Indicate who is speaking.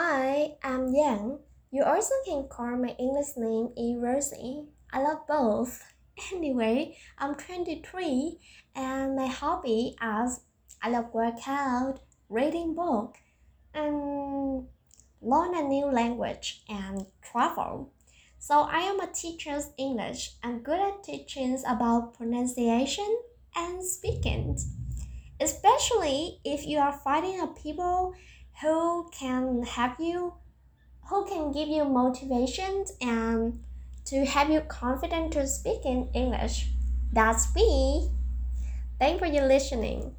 Speaker 1: I am young. You also can call my English name E Rosie. I love both. Anyway, I'm 23 and my hobby is I love workout, reading book, and learn a new language and travel. So I am a teacher's English. I'm good at teaching about pronunciation and speaking. Especially if you are finding a people who can help you, who can give you motivation and to have you confident to speak in English. That's me. Thank you for your listening.